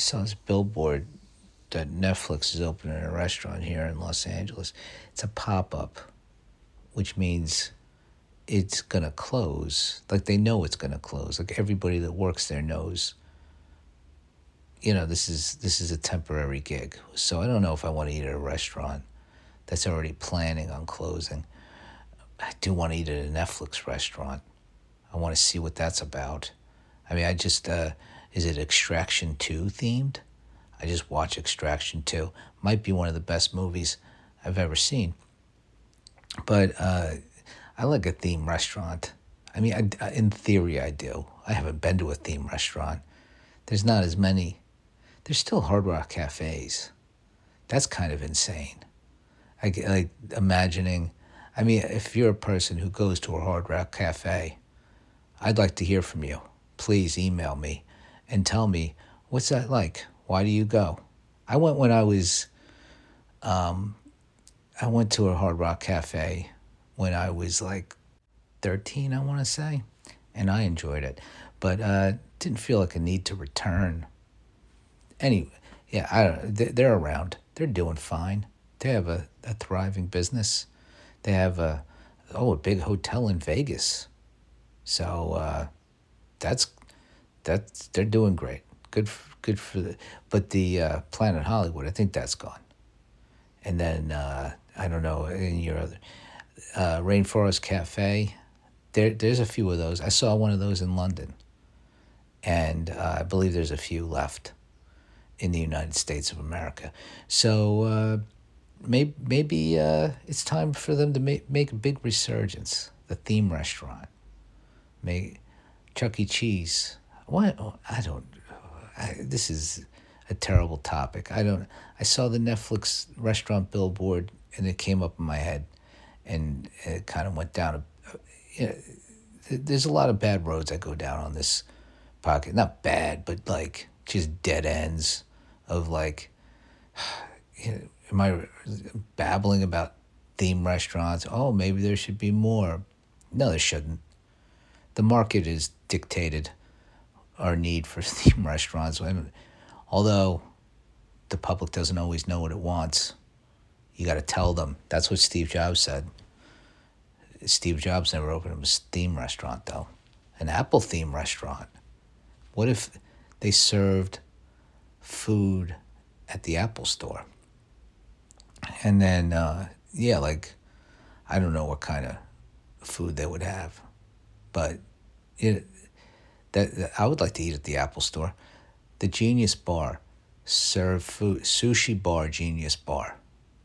saw this billboard that Netflix is opening a restaurant here in Los Angeles. It's a pop up, which means it's gonna close. Like they know it's gonna close. Like everybody that works there knows. You know, this is this is a temporary gig. So I don't know if I want to eat at a restaurant that's already planning on closing. I do want to eat at a Netflix restaurant. I want to see what that's about. I mean, I just uh, is it Extraction 2 themed? I just watched Extraction 2. Might be one of the best movies I've ever seen. But uh, I like a theme restaurant. I mean, I, in theory, I do. I haven't been to a theme restaurant. There's not as many. There's still Hard Rock cafes. That's kind of insane. I like imagining. I mean, if you're a person who goes to a Hard Rock cafe, I'd like to hear from you. Please email me and tell me what's that like. Why do you go? I went when I was. Um, I went to a Hard Rock cafe when I was like 13, I want to say, and I enjoyed it, but uh, didn't feel like a need to return. Anyway, yeah, I don't. They're around. They're doing fine. They have a, a thriving business. They have a oh a big hotel in Vegas. So uh, that's that's they're doing great. Good for, good for the, but the uh, Planet Hollywood, I think that's gone. And then uh, I don't know in your other uh, Rainforest Cafe. There, there's a few of those. I saw one of those in London, and uh, I believe there's a few left in the United States of America. So uh, maybe maybe uh, it's time for them to make make a big resurgence. The theme restaurant, make Chuck E. Cheese. What oh, I don't. I, this is a terrible topic. I don't. I saw the Netflix restaurant billboard, and it came up in my head and it kind of went down. A, you know, there's a lot of bad roads that go down on this pocket. Not bad, but like just dead ends of like, you know, am I babbling about theme restaurants? Oh, maybe there should be more. No, there shouldn't. The market is dictated our need for theme restaurants. Although the public doesn't always know what it wants, you got to tell them. That's what Steve Jobs said. Steve Jobs never opened a theme restaurant, though. An Apple theme restaurant. What if they served food at the Apple store? And then, uh, yeah, like, I don't know what kind of food they would have, but it, that, I would like to eat at the Apple store. The Genius Bar, serve food, sushi bar, Genius Bar.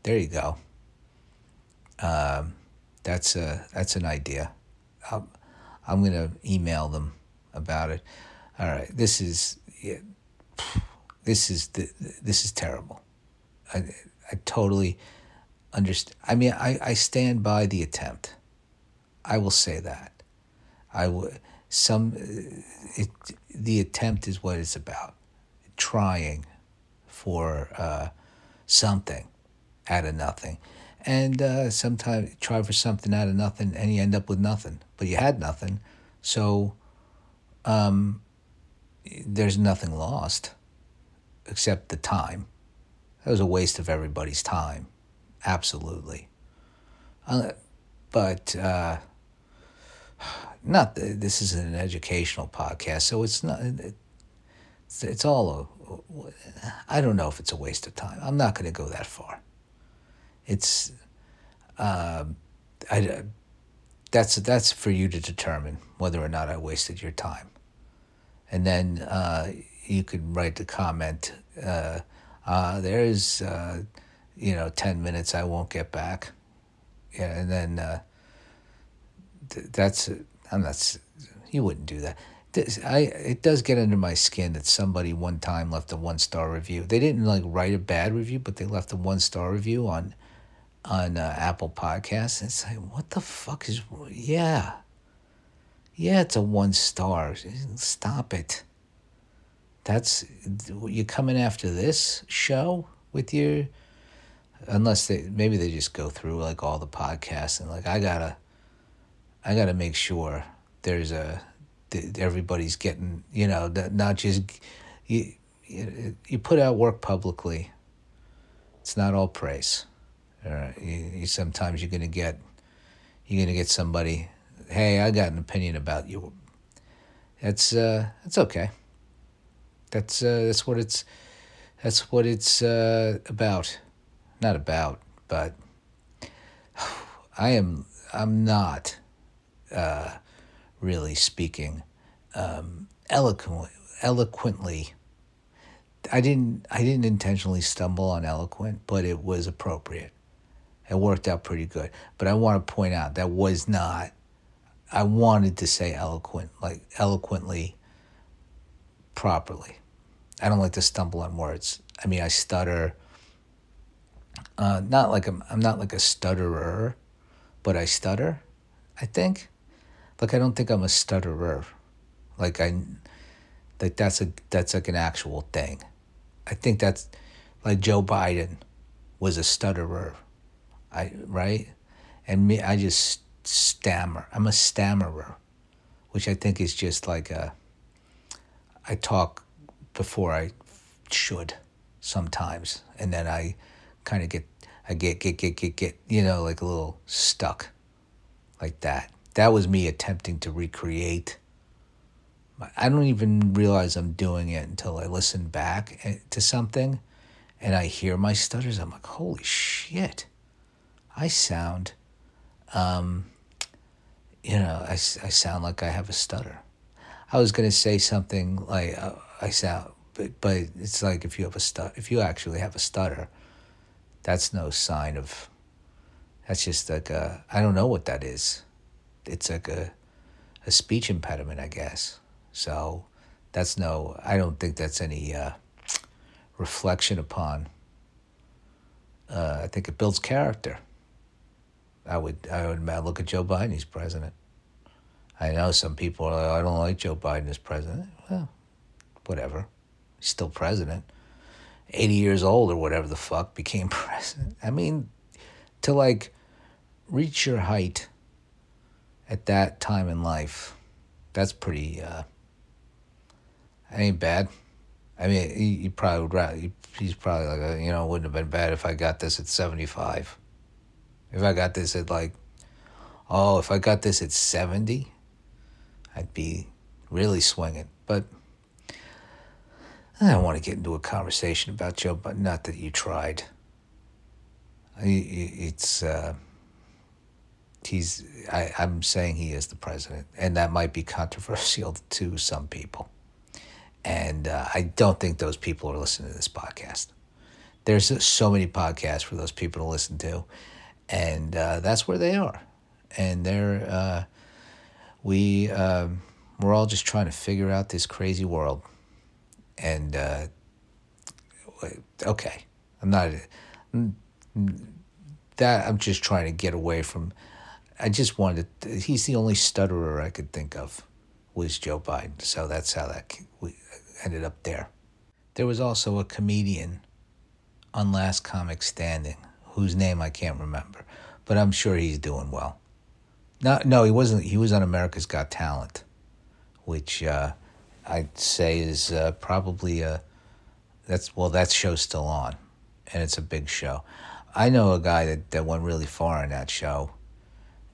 There you go. Um, that's a that's an idea. I'm, I'm gonna email them about it. All right, this is yeah, this is the, this is terrible. I I totally understand. I mean, I, I stand by the attempt. I will say that. I would some it the attempt is what it's about. Trying for uh, something out of nothing. And uh, sometimes try for something out of nothing and you end up with nothing but you had nothing. So um, there's nothing lost except the time. That was a waste of everybody's time. Absolutely. Uh, but uh, not this is an educational podcast so it's not it's, it's all a, I don't know if it's a waste of time. I'm not going to go that far. It's uh, I, that's that's for you to determine whether or not I wasted your time, and then uh, you could write the comment. Uh, uh, there's uh, you know ten minutes I won't get back, yeah, and then uh, th- that's I'm not. You wouldn't do that. I it does get under my skin that somebody one time left a one star review. They didn't like write a bad review, but they left a one star review on on uh, Apple Podcasts. It's like, what the fuck is? Yeah, yeah, it's a one star. Stop it. That's you coming after this show with your. Unless they maybe they just go through like all the podcasts and like I gotta, I gotta make sure there's a everybody's getting you know not just you you, put out work publicly. It's not all praise. Uh, you, you, sometimes you're gonna get you're gonna get somebody. Hey, I got an opinion about you. That's uh, that's okay. That's uh, that's what it's that's what it's uh, about. Not about, but I am I'm not uh, really speaking um, eloquent, eloquently. I didn't I didn't intentionally stumble on eloquent, but it was appropriate. It worked out pretty good. But I want to point out that was not I wanted to say eloquent, like eloquently properly. I don't like to stumble on words. I mean, I stutter. Uh, not like I'm, I'm not like a stutterer, but I stutter. I think, like I don't think I'm a stutterer. Like I, like that's a that's like an actual thing. I think that's like Joe Biden was a stutterer. I right, and me I just stammer. I'm a stammerer, which I think is just like a. I talk before I should sometimes, and then I kind of get I get get get get get you know like a little stuck, like that. That was me attempting to recreate. I don't even realize I'm doing it until I listen back eh, to something, and I hear my stutters. I'm like, holy shit, I sound, um, you know, I, I sound like I have a stutter. I was gonna say something like uh, I sound but but it's like if you have a stut, if you actually have a stutter, that's no sign of. That's just like a I don't know what that is. It's like a a speech impediment, I guess. So that's no. I don't think that's any uh, reflection upon. Uh, I think it builds character. I would I would look at Joe Biden. He's president. I know some people are like, I don't like Joe Biden as president. Well, whatever still president, 80 years old or whatever the fuck, became president. I mean, to like reach your height at that time in life, that's pretty, uh, ain't bad. I mean, he, he probably would rather, he, he's probably like, uh, you know, it wouldn't have been bad if I got this at 75. If I got this at like, oh, if I got this at 70, I'd be really swinging. But I don't want to get into a conversation about Joe, but not that you tried. It's uh, he's. I, I'm saying he is the president, and that might be controversial to some people. And uh, I don't think those people are listening to this podcast. There's so many podcasts for those people to listen to, and uh, that's where they are. And they're uh, we um, we're all just trying to figure out this crazy world and uh, okay, I'm not that. I'm just trying to get away from. I just wanted. He's the only stutterer I could think of was Joe Biden. So that's how that we ended up there. There was also a comedian on Last Comic Standing whose name I can't remember, but I'm sure he's doing well. No, no, he wasn't. He was on America's Got Talent, which uh, I'd say is uh, probably a that's well that show's still on, and it's a big show. I know a guy that, that went really far in that show,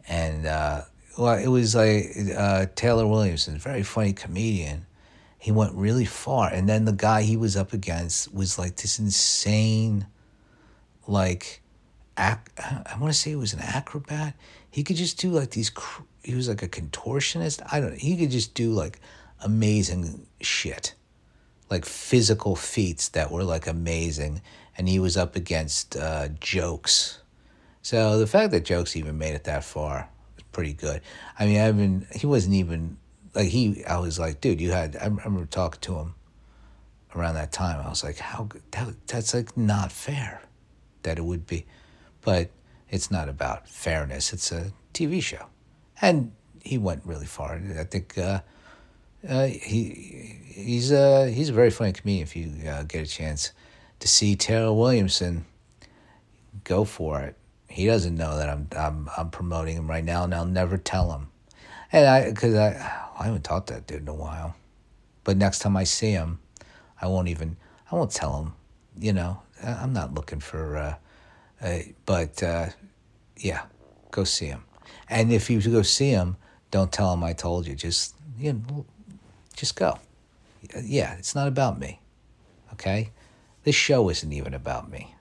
and uh, well, it was like uh, Taylor Williamson, very funny comedian. He went really far, and then the guy he was up against was like this insane, like, ac- I want to say he was an acrobat. He could just do like these. Cr- he was like a contortionist. I don't. know. He could just do like amazing shit, like physical feats that were like amazing, and he was up against uh, jokes. So the fact that jokes even made it that far is pretty good. I mean, I've been he wasn't even like he. I was like, dude, you had. I remember talking to him around that time. I was like, how that that's like not fair that it would be, but it's not about fairness. It's a TV show, and he went really far. I think uh, uh, he he's a he's a very funny comedian. If you uh, get a chance to see Taylor Williamson, go for it. He doesn't know that I'm I'm I'm promoting him right now, and I'll never tell him. And I because I I haven't talked to that dude in a while, but next time I see him, I won't even. I won't tell him. You know, I'm not looking for. Uh, uh, but uh, yeah, go see him. And if you go see him, don't tell him I told you. Just you know, just go. Yeah, it's not about me. Okay, this show isn't even about me.